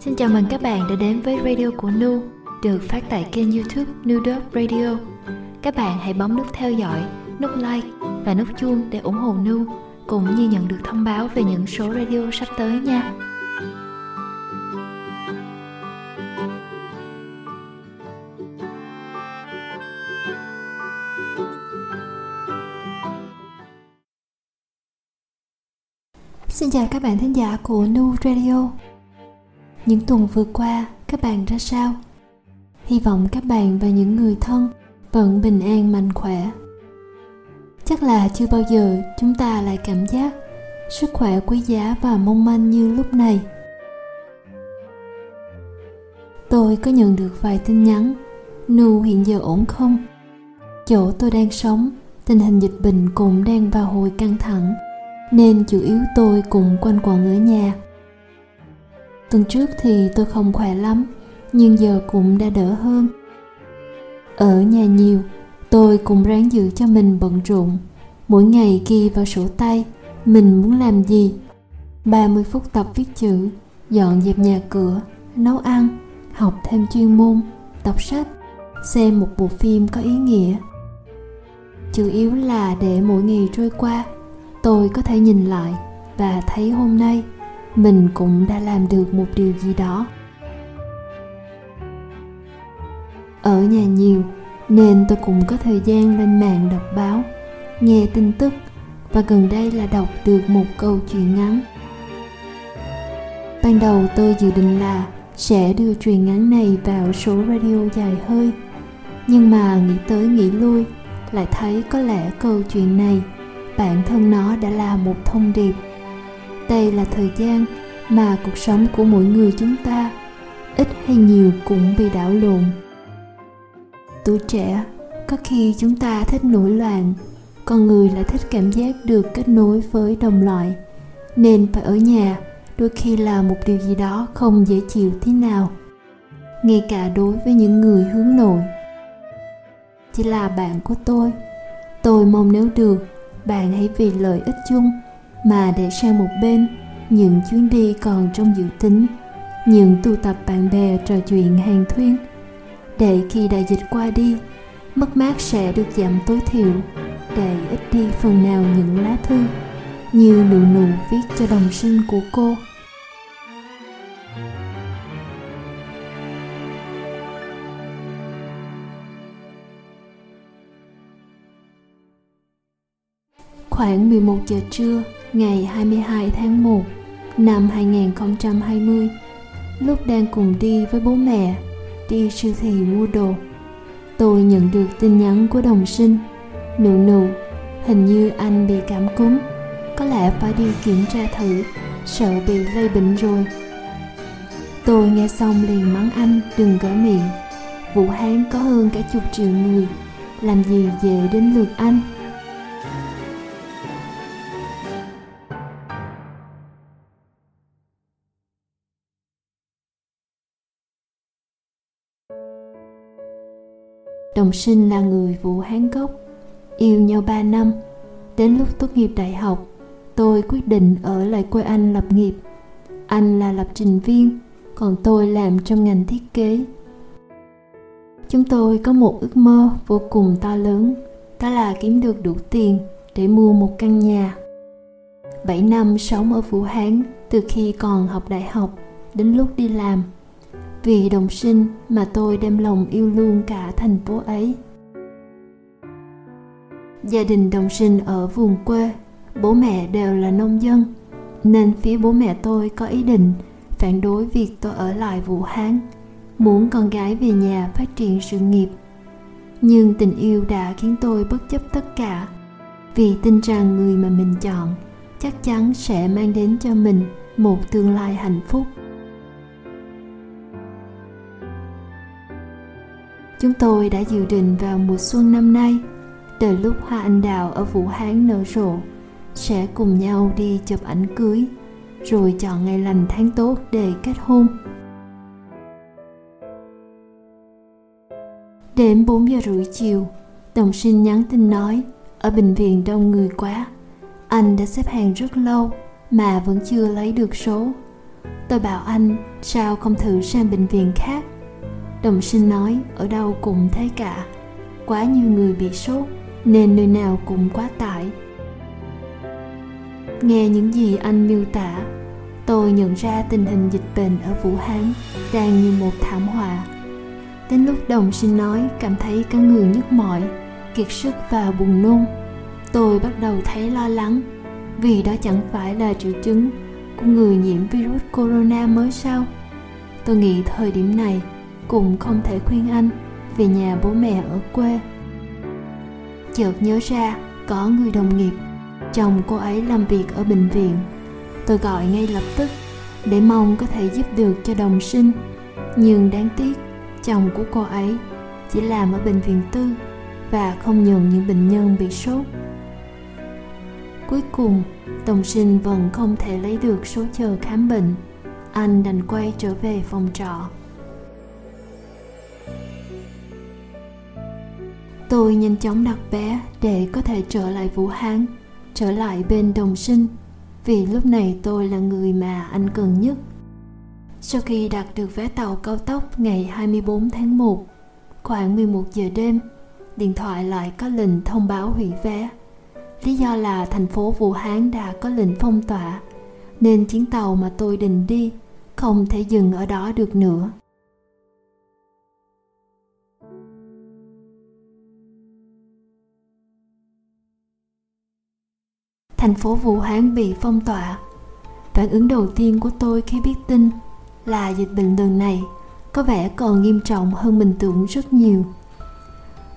Xin chào mừng các bạn đã đến với radio của Nu, được phát tại kênh youtube Nu Radio. Các bạn hãy bấm nút theo dõi, nút like và nút chuông để ủng hộ Nu, cũng như nhận được thông báo về những số radio sắp tới nha. Xin chào các bạn thính giả của Nu Radio. Những tuần vừa qua, các bạn ra sao? Hy vọng các bạn và những người thân vẫn bình an mạnh khỏe. Chắc là chưa bao giờ chúng ta lại cảm giác sức khỏe quý giá và mong manh như lúc này. Tôi có nhận được vài tin nhắn Nu hiện giờ ổn không? Chỗ tôi đang sống, tình hình dịch bệnh cũng đang vào hồi căng thẳng nên chủ yếu tôi cùng quanh quẩn ở nhà tuần trước thì tôi không khỏe lắm, nhưng giờ cũng đã đỡ hơn. Ở nhà nhiều, tôi cũng ráng giữ cho mình bận rộn. Mỗi ngày ghi vào sổ tay, mình muốn làm gì. 30 phút tập viết chữ, dọn dẹp nhà cửa, nấu ăn, học thêm chuyên môn, đọc sách, xem một bộ phim có ý nghĩa. Chủ yếu là để mỗi ngày trôi qua, tôi có thể nhìn lại và thấy hôm nay mình cũng đã làm được một điều gì đó. Ở nhà nhiều, nên tôi cũng có thời gian lên mạng đọc báo, nghe tin tức, và gần đây là đọc được một câu chuyện ngắn. Ban đầu tôi dự định là sẽ đưa truyền ngắn này vào số radio dài hơi, nhưng mà nghĩ tới nghĩ lui, lại thấy có lẽ câu chuyện này, bản thân nó đã là một thông điệp đây là thời gian mà cuộc sống của mỗi người chúng ta ít hay nhiều cũng bị đảo lộn. Tuổi trẻ, có khi chúng ta thích nổi loạn, con người lại thích cảm giác được kết nối với đồng loại. Nên phải ở nhà, đôi khi là một điều gì đó không dễ chịu thế nào, ngay cả đối với những người hướng nội. Chỉ là bạn của tôi. Tôi mong nếu được, bạn hãy vì lợi ích chung mà để sang một bên, những chuyến đi còn trong dự tính. Những tụ tập bạn bè trò chuyện hàng thuyên. Để khi đại dịch qua đi, mất mát sẽ được giảm tối thiểu. Để ít đi phần nào những lá thư như nụ nụ viết cho đồng sinh của cô. Khoảng 11 giờ trưa ngày 22 tháng 1 năm 2020 lúc đang cùng đi với bố mẹ, đi siêu thị mua đồ, tôi nhận được tin nhắn của đồng sinh. Nụ nụ, hình như anh bị cảm cúm, có lẽ phải đi kiểm tra thử, sợ bị lây bệnh rồi. Tôi nghe xong liền mắng anh, đừng gỡ miệng. Vũ hán có hơn cả chục triệu người, làm gì dễ đến lượt anh? Đồng sinh là người Vũ Hán gốc, yêu nhau 3 năm. Đến lúc tốt nghiệp đại học, tôi quyết định ở lại quê anh lập nghiệp. Anh là lập trình viên, còn tôi làm trong ngành thiết kế. Chúng tôi có một ước mơ vô cùng to lớn, đó là kiếm được đủ tiền để mua một căn nhà. 7 năm sống ở Vũ Hán từ khi còn học đại học đến lúc đi làm – vì đồng sinh mà tôi đem lòng yêu luôn cả thành phố ấy. Gia đình đồng sinh ở vùng quê, bố mẹ đều là nông dân, nên phía bố mẹ tôi có ý định phản đối việc tôi ở lại vũ hán, muốn con gái về nhà phát triển sự nghiệp. Nhưng tình yêu đã khiến tôi bất chấp tất cả, vì tin rằng người mà mình chọn chắc chắn sẽ mang đến cho mình một tương lai hạnh phúc. Chúng tôi đã dự định vào mùa xuân năm nay, từ lúc hoa anh đào ở Vũ Hán nở rộ, sẽ cùng nhau đi chụp ảnh cưới, rồi chọn ngày lành tháng tốt để kết hôn. Đến 4 giờ rưỡi chiều, đồng sinh nhắn tin nói ở bệnh viện đông người quá. Anh đã xếp hàng rất lâu mà vẫn chưa lấy được số. tôi bảo anh sao không thử sang bệnh viện khác đồng sinh nói, ở đâu cũng thế cả. Quá nhiều người bị sốt, nên nơi nào cũng quá tải. Nghe những gì anh miêu tả, tôi nhận ra tình hình dịch bệnh ở vũ hán đang như một thảm họa. Đến lúc đồng sinh nói, cảm thấy cả người nhức mỏi, kiệt sức và buồn nôn, tôi bắt đầu thấy lo lắng. Vì đó chẳng phải là triệu chứng của người nhiễm virus corona mới sao? Tôi nghĩ thời điểm này cũng không thể khuyên anh về nhà bố mẹ ở quê. Chợt nhớ ra, có người đồng nghiệp, chồng cô ấy làm việc ở bệnh viện. Tôi gọi ngay lập tức, để mong có thể giúp được cho đồng sinh. Nhưng đáng tiếc, chồng của cô ấy chỉ làm ở bệnh viện tư và không nhận những bệnh nhân bị sốt. Cuối cùng, đồng sinh vẫn không thể lấy được số chờ khám bệnh. Anh đành quay trở về phòng trọ. Tôi nhanh chóng đặt vé để có thể trở lại vũ hán trở lại bên đồng sinh vì lúc này tôi là người mà anh cần nhất. Sau khi đặt được vé tàu cao tốc ngày 24 tháng 1, khoảng 11 giờ đêm, điện thoại lại có lệnh thông báo hủy vé. Lý do là thành phố Vũ Hán đã có lệnh phong tỏa, nên chuyến tàu mà tôi định đi không thể dừng ở đó được nữa. Thành phố Vũ Hán bị phong tỏa. Phản ứng đầu tiên của tôi khi biết tin là dịch bệnh lần này có vẻ còn nghiêm trọng hơn mình tưởng rất nhiều.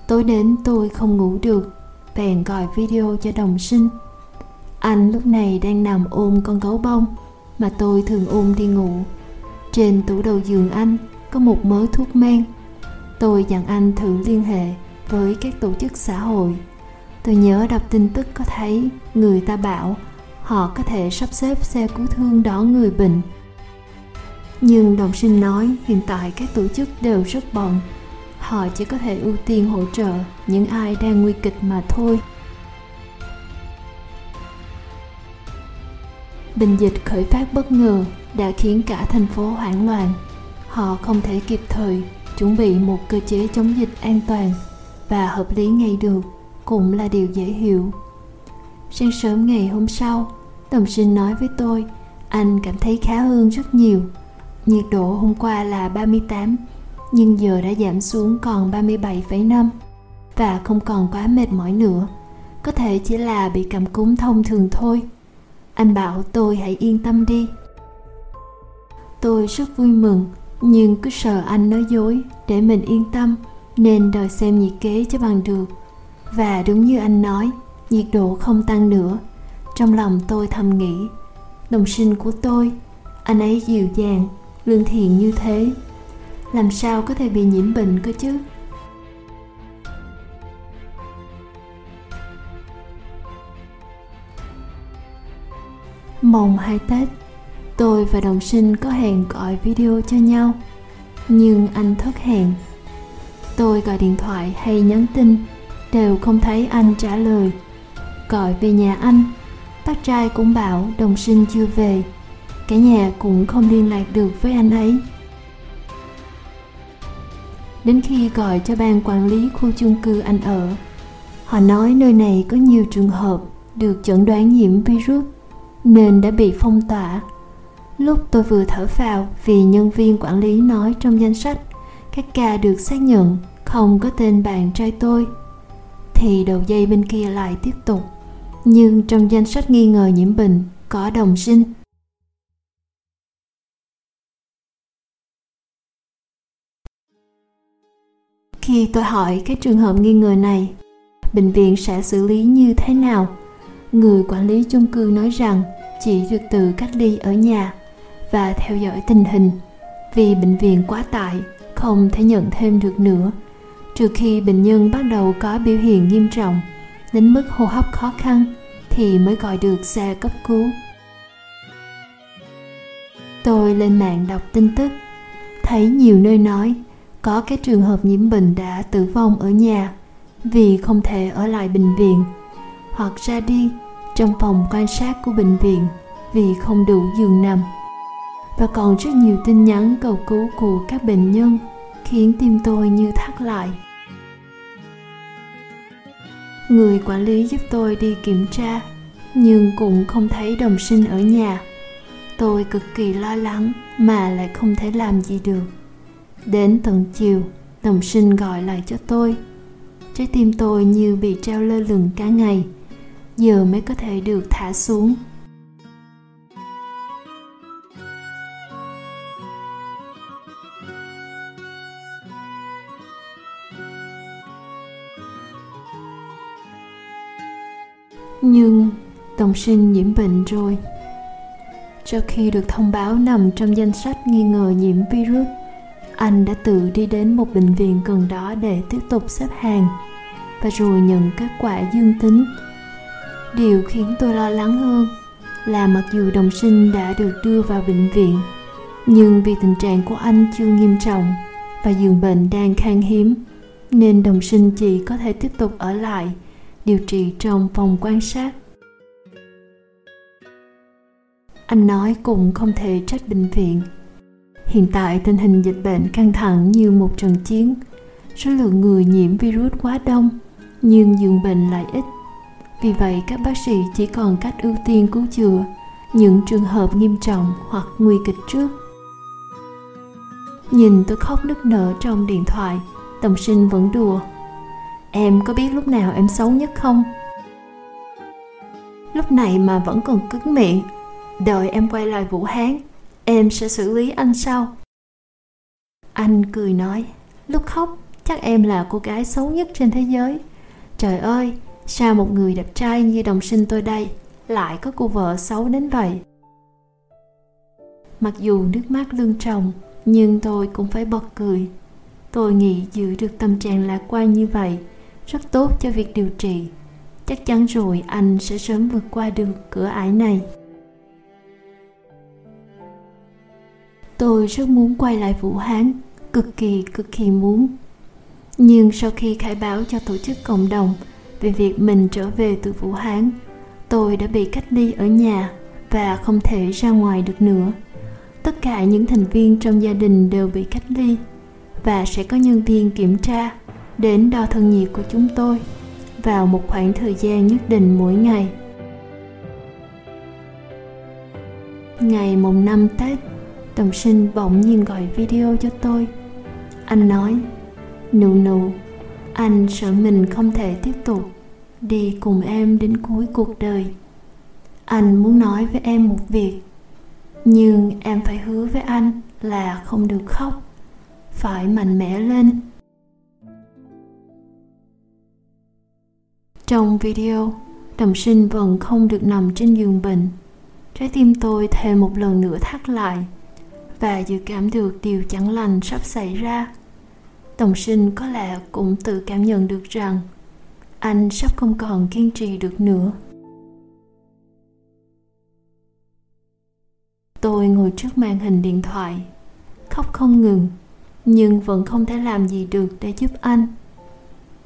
Tối đến tôi không ngủ được, bèn gọi video cho đồng sinh. Anh lúc này đang nằm ôm con gấu bông mà tôi thường ôm đi ngủ. Trên tủ đầu giường anh có một mớ thuốc men. Tôi dặn anh thử liên hệ với các tổ chức xã hội tôi nhớ đọc tin tức có thấy người ta bảo họ có thể sắp xếp xe cứu thương đón người bệnh. Nhưng đồng sinh nói hiện tại các tổ chức đều rất bận. Họ chỉ có thể ưu tiên hỗ trợ những ai đang nguy kịch mà thôi. Bệnh dịch khởi phát bất ngờ đã khiến cả thành phố hoảng loạn. Họ không thể kịp thời chuẩn bị một cơ chế chống dịch an toàn và hợp lý ngay được cũng là điều dễ hiểu. Sáng sớm ngày hôm sau đồng sinh nói với tôi anh cảm thấy khá hơn rất nhiều. Nhiệt độ hôm qua là 38 nhưng giờ đã giảm xuống còn 37,5 và không còn quá mệt mỏi nữa. Có thể chỉ là bị cảm cúm thông thường thôi. Anh bảo tôi hãy yên tâm đi. Tôi rất vui mừng nhưng cứ sợ anh nói dối để mình yên tâm nên đòi xem nhiệt kế cho bằng được và đúng như anh nói, nhiệt độ không tăng nữa. Trong lòng tôi thầm nghĩ, đồng sinh của tôi, anh ấy dịu dàng, lương thiện như thế. Làm sao có thể bị nhiễm bệnh cơ chứ? Mồng hai tết, tôi và đồng sinh có hẹn gọi video cho nhau. Nhưng anh thất hẹn. Tôi gọi điện thoại hay nhắn tin đều không thấy anh trả lời. Gọi về nhà anh, bác trai cũng bảo đồng sinh chưa về. Cả nhà cũng không liên lạc được với anh ấy. Đến khi gọi cho ban quản lý khu chung cư anh ở, họ nói nơi này có nhiều trường hợp được chẩn đoán nhiễm virus nên đã bị phong tỏa. Lúc tôi vừa thở phào vì nhân viên quản lý nói trong danh sách, các ca được xác nhận không có tên bạn trai tôi thì đầu dây bên kia lại tiếp tục. Nhưng trong danh sách nghi ngờ nhiễm bệnh, có đồng sinh. Khi tôi hỏi các trường hợp nghi ngờ này, bệnh viện sẽ xử lý như thế nào? Người quản lý chung cư nói rằng chỉ được tự cách ly ở nhà và theo dõi tình hình. Vì bệnh viện quá tải, không thể nhận thêm được nữa trừ khi bệnh nhân bắt đầu có biểu hiện nghiêm trọng, đến mức hô hấp khó khăn thì mới gọi được xe cấp cứu. Tôi lên mạng đọc tin tức, thấy nhiều nơi nói có các trường hợp nhiễm bệnh đã tử vong ở nhà vì không thể ở lại bệnh viện hoặc ra đi trong phòng quan sát của bệnh viện vì không đủ giường nằm. Và còn rất nhiều tin nhắn cầu cứu của các bệnh nhân khiến tim tôi như thắt lại. Người quản lý giúp tôi đi kiểm tra, nhưng cũng không thấy đồng sinh ở nhà. Tôi cực kỳ lo lắng mà lại không thể làm gì được. Đến tận chiều, đồng sinh gọi lại cho tôi. Trái tim tôi như bị treo lơ lửng cả ngày. Giờ mới có thể được thả xuống. Nhưng đồng sinh nhiễm bệnh rồi. Sau khi được thông báo nằm trong danh sách nghi ngờ nhiễm virus, anh đã tự đi đến một bệnh viện gần đó để tiếp tục xếp hàng và rồi nhận kết quả dương tính. Điều khiến tôi lo lắng hơn là mặc dù đồng sinh đã được đưa vào bệnh viện, nhưng vì tình trạng của anh chưa nghiêm trọng và giường bệnh đang khan hiếm, nên đồng sinh chỉ có thể tiếp tục ở lại điều trị trong phòng quan sát. Anh nói cũng không thể trách bệnh viện. Hiện tại tình hình dịch bệnh căng thẳng như một trận chiến. Số lượng người nhiễm virus quá đông, nhưng giường bệnh lại ít. Vì vậy, các bác sĩ chỉ còn cách ưu tiên cứu chữa những trường hợp nghiêm trọng hoặc nguy kịch trước. Nhìn tôi khóc nức nở trong điện thoại đồng sinh vẫn đùa em có biết lúc nào em xấu nhất không? Lúc này mà vẫn còn cứng miệng, đợi em quay lại vũ hán, em sẽ xử lý anh sau. Anh cười nói, lúc khóc, chắc em là cô gái xấu nhất trên thế giới. Trời ơi, sao một người đẹp trai như đồng sinh tôi đây lại có cô vợ xấu đến vậy? Mặc dù nước mắt lưng tròng, nhưng tôi cũng phải bật cười. Tôi nghĩ giữ được tâm trạng lạc quan như vậy rất tốt cho việc điều trị. Chắc chắn rồi, anh sẽ sớm vượt qua được cửa ải này. Tôi rất muốn quay lại vũ hán, cực kỳ cực kỳ muốn. Nhưng sau khi khai báo cho tổ chức cộng đồng về việc mình trở về từ vũ hán, tôi đã bị cách ly ở nhà và không thể ra ngoài được nữa. Tất cả những thành viên trong gia đình đều bị cách ly và sẽ có nhân viên kiểm tra đến đo thân nhiệt của chúng tôi vào một khoảng thời gian nhất định mỗi ngày. Ngày mùng 5 Tết, đồng sinh bỗng nhiên gọi video cho tôi. Anh nói, nụ nụ, anh sợ mình không thể tiếp tục đi cùng em đến cuối cuộc đời. Anh muốn nói với em một việc, nhưng em phải hứa với anh là không được khóc, phải mạnh mẽ lên Trong video, Đồng sinh vẫn không được nằm trên giường bệnh. Trái tim tôi thêm một lần nữa thắt lại và dự cảm được điều chẳng lành sắp xảy ra. Đồng sinh có lẽ cũng tự cảm nhận được rằng anh sắp không còn kiên trì được nữa. Tôi ngồi trước màn hình điện thoại, khóc không ngừng, nhưng vẫn không thể làm gì được để giúp anh.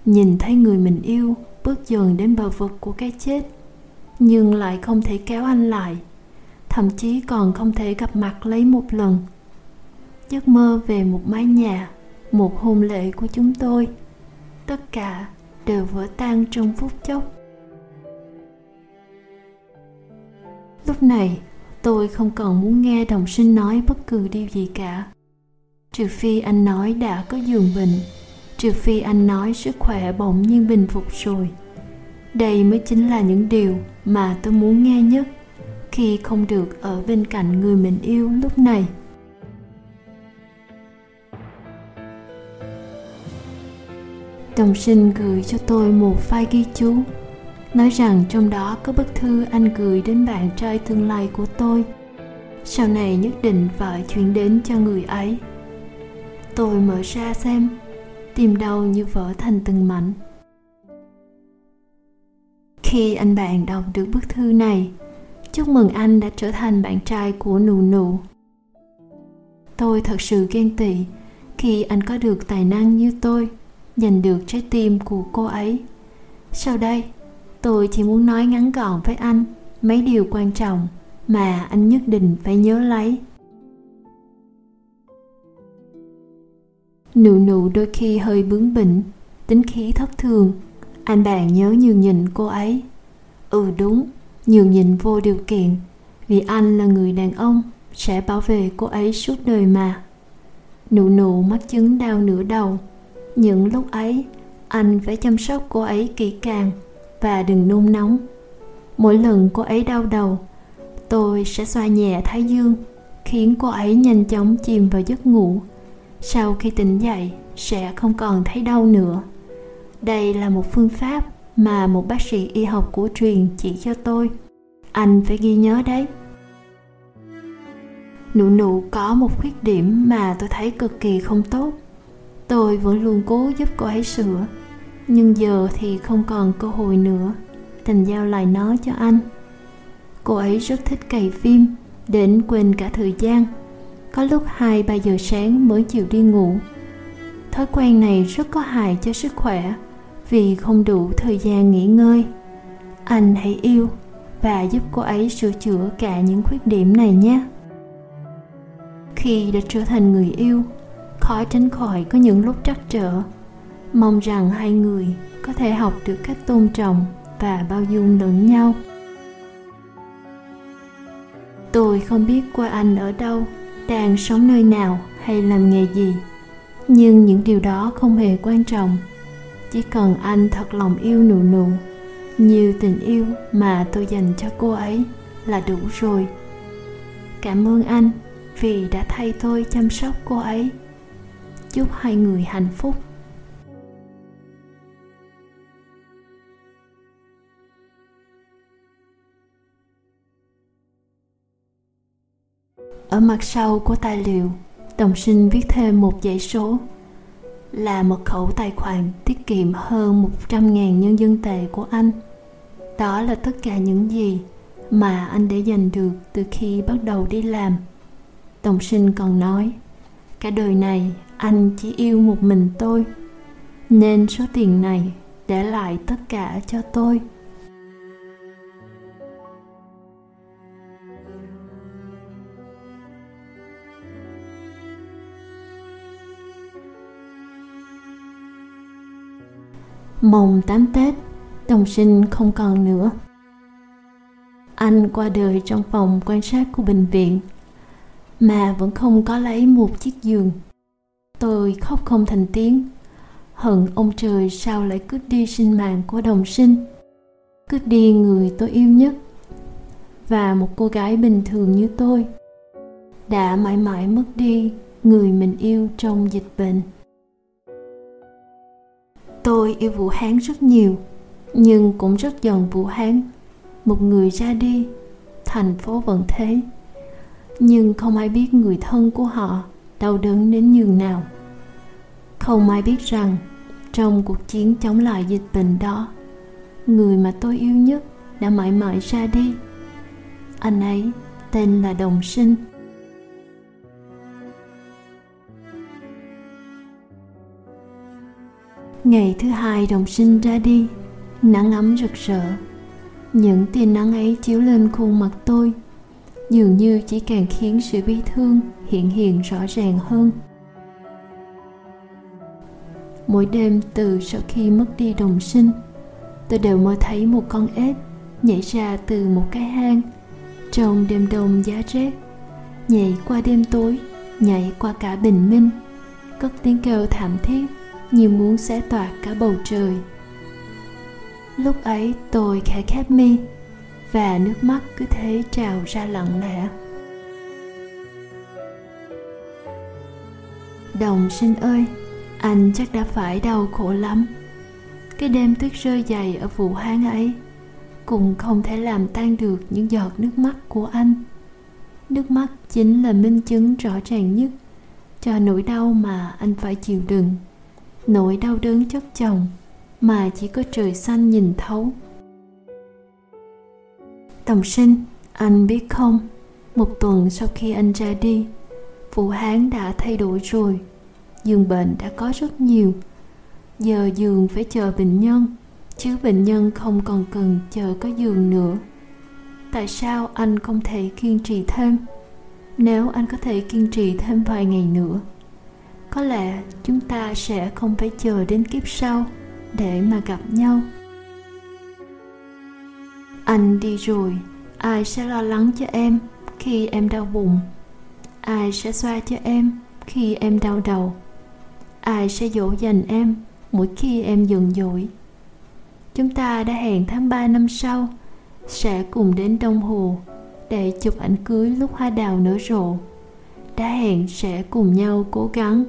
Nhìn thấy người mình yêu bước dần đến bờ vực của cái chết, nhưng lại không thể kéo anh lại, thậm chí còn không thể gặp mặt lấy một lần. Giấc mơ về một mái nhà, một hôn lễ của chúng tôi, tất cả đều vỡ tan trong phút chốc. Lúc này, tôi không còn muốn nghe đồng sinh nói bất cứ điều gì cả, trừ phi anh nói đã có giường bệnh trừ phi anh nói sức khỏe bỗng nhiên bình phục rồi. Đây mới chính là những điều mà tôi muốn nghe nhất khi không được ở bên cạnh người mình yêu lúc này. Đồng sinh gửi cho tôi một file ghi chú, nói rằng trong đó có bức thư anh gửi đến bạn trai tương lai của tôi. Sau này nhất định phải chuyển đến cho người ấy. Tôi mở ra xem tìm đau như vỡ thành từng mảnh. Khi anh bạn đọc được bức thư này, chúc mừng anh đã trở thành bạn trai của nụ nụ. Tôi thật sự ghen tị khi anh có được tài năng như tôi, giành được trái tim của cô ấy. Sau đây, tôi chỉ muốn nói ngắn gọn với anh mấy điều quan trọng mà anh nhất định phải nhớ lấy. Nụ nụ đôi khi hơi bướng bỉnh, tính khí thất thường. Anh bạn nhớ nhường nhịn cô ấy. Ừ đúng, nhường nhịn vô điều kiện. Vì anh là người đàn ông, sẽ bảo vệ cô ấy suốt đời mà. Nụ nụ mắc chứng đau nửa đầu. Những lúc ấy, anh phải chăm sóc cô ấy kỹ càng và đừng nôn nóng. Mỗi lần cô ấy đau đầu, tôi sẽ xoa nhẹ thái dương, khiến cô ấy nhanh chóng chìm vào giấc ngủ sau khi tỉnh dậy, sẽ không còn thấy đau nữa. Đây là một phương pháp mà một bác sĩ y học của truyền chỉ cho tôi. Anh phải ghi nhớ đấy. Nụ nụ có một khuyết điểm mà tôi thấy cực kỳ không tốt. Tôi vẫn luôn cố giúp cô ấy sửa, nhưng giờ thì không còn cơ hội nữa. Thành giao lại nó cho anh. Cô ấy rất thích cày phim, đến quên cả thời gian có lúc 2-3 giờ sáng mới chịu đi ngủ. Thói quen này rất có hại cho sức khỏe, vì không đủ thời gian nghỉ ngơi. Anh hãy yêu và giúp cô ấy sửa chữa cả những khuyết điểm này nhé. Khi đã trở thành người yêu, khó tránh khỏi có những lúc trắc trở. Mong rằng hai người có thể học được cách tôn trọng và bao dung lẫn nhau. Tôi không biết quê anh ở đâu đang sống nơi nào hay làm nghề gì. Nhưng những điều đó không hề quan trọng. Chỉ cần anh thật lòng yêu nụ nụ, như tình yêu mà tôi dành cho cô ấy là đủ rồi. Cảm ơn anh vì đã thay tôi chăm sóc cô ấy. Chúc hai người hạnh phúc. Ở mặt sau của tài liệu đồng sinh viết thêm một dãy số là mật khẩu tài khoản tiết kiệm hơn 100.000 nhân dân tệ của anh. Đó là tất cả những gì mà anh để dành được từ khi bắt đầu đi làm. Đồng sinh còn nói, cả đời này anh chỉ yêu một mình tôi, nên số tiền này để lại tất cả cho tôi. Mồng tám Tết, đồng sinh không còn nữa. Anh qua đời trong phòng quan sát của bệnh viện, mà vẫn không có lấy một chiếc giường. Tôi khóc không thành tiếng, hận ông trời sao lại cướp đi sinh mạng của đồng sinh, cướp đi người tôi yêu nhất, và một cô gái bình thường như tôi đã mãi mãi mất đi người mình yêu trong dịch bệnh tôi yêu vũ hán rất nhiều, nhưng cũng rất giận vũ hán. Một người ra đi, thành phố vẫn thế. Nhưng không ai biết người thân của họ đau đớn đến nhường nào. Không ai biết rằng, trong cuộc chiến chống lại dịch bệnh đó, người mà tôi yêu nhất đã mãi mãi ra đi. Anh ấy tên là đồng sinh. Ngày thứ hai đồng sinh ra đi, nắng ấm rực rỡ. Những tia nắng ấy chiếu lên khuôn mặt tôi, dường như chỉ càng khiến sự bi thương hiện hiện rõ ràng hơn. Mỗi đêm từ sau khi mất đi đồng sinh, tôi đều mơ thấy một con ếch nhảy ra từ một cái hang trong đêm đông giá rét, nhảy qua đêm tối, nhảy qua cả bình minh, cất tiếng kêu thảm thiết như muốn xé toạc cả bầu trời. Lúc ấy tôi khẽ khép mi và nước mắt cứ thế trào ra lặng lẽ. Đồng sinh ơi, anh chắc đã phải đau khổ lắm. Cái đêm tuyết rơi dày ở vũ hán ấy cũng không thể làm tan được những giọt nước mắt của anh. Nước mắt chính là minh chứng rõ ràng nhất cho nỗi đau mà anh phải chịu đựng nỗi đau đớn chất chồng mà chỉ có trời xanh nhìn thấu. Đồng sinh, anh biết không? Một tuần sau khi anh ra đi phụ hán đã thay đổi rồi. Giường bệnh đã có rất nhiều. Giờ giường phải chờ bệnh nhân, chứ bệnh nhân không còn cần chờ có giường nữa. Tại sao anh không thể kiên trì thêm? Nếu anh có thể kiên trì thêm vài ngày nữa có lẽ chúng ta sẽ không phải chờ đến kiếp sau để mà gặp nhau. Anh đi rồi, ai sẽ lo lắng cho em khi em đau bụng? Ai sẽ xoa cho em khi em đau đầu? Ai sẽ dỗ dành em mỗi khi em giận dỗi? Chúng ta đã hẹn tháng 3 năm sau, sẽ cùng đến đông hồ để chụp ảnh cưới lúc hoa đào nở rộ. Đã hẹn sẽ cùng nhau cố gắng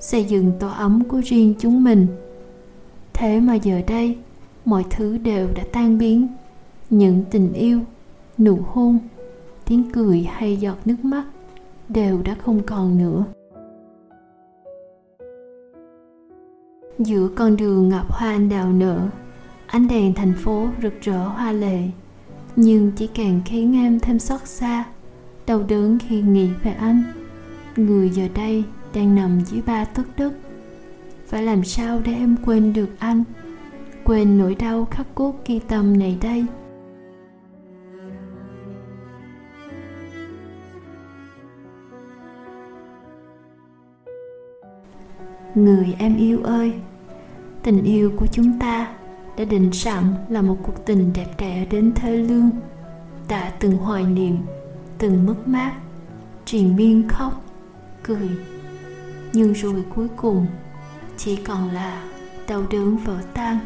xây dựng tổ ấm của riêng chúng mình. Thế mà giờ đây, mọi thứ đều đã tan biến. Những tình yêu, nụ hôn, tiếng cười hay giọt nước mắt đều đã không còn nữa. Giữa con đường ngập hoa anh đào nở, ánh đèn thành phố rực rỡ hoa lệ. Nhưng chỉ càng khiến em thêm xót xa, đau đớn khi nghĩ về anh. Người giờ đây đang nằm dưới ba tấc đất. Phải làm sao để em quên được anh? Quên nỗi đau khắc cốt ghi tâm này đây. Người em yêu ơi, tình yêu của chúng ta đã định sẵn là một cuộc tình đẹp đẽ đến thê lương. Đã từng hoài niệm, từng mất mát, triền miên khóc, cười nhưng rồi cuối cùng chỉ còn là đau đớn vỡ tan.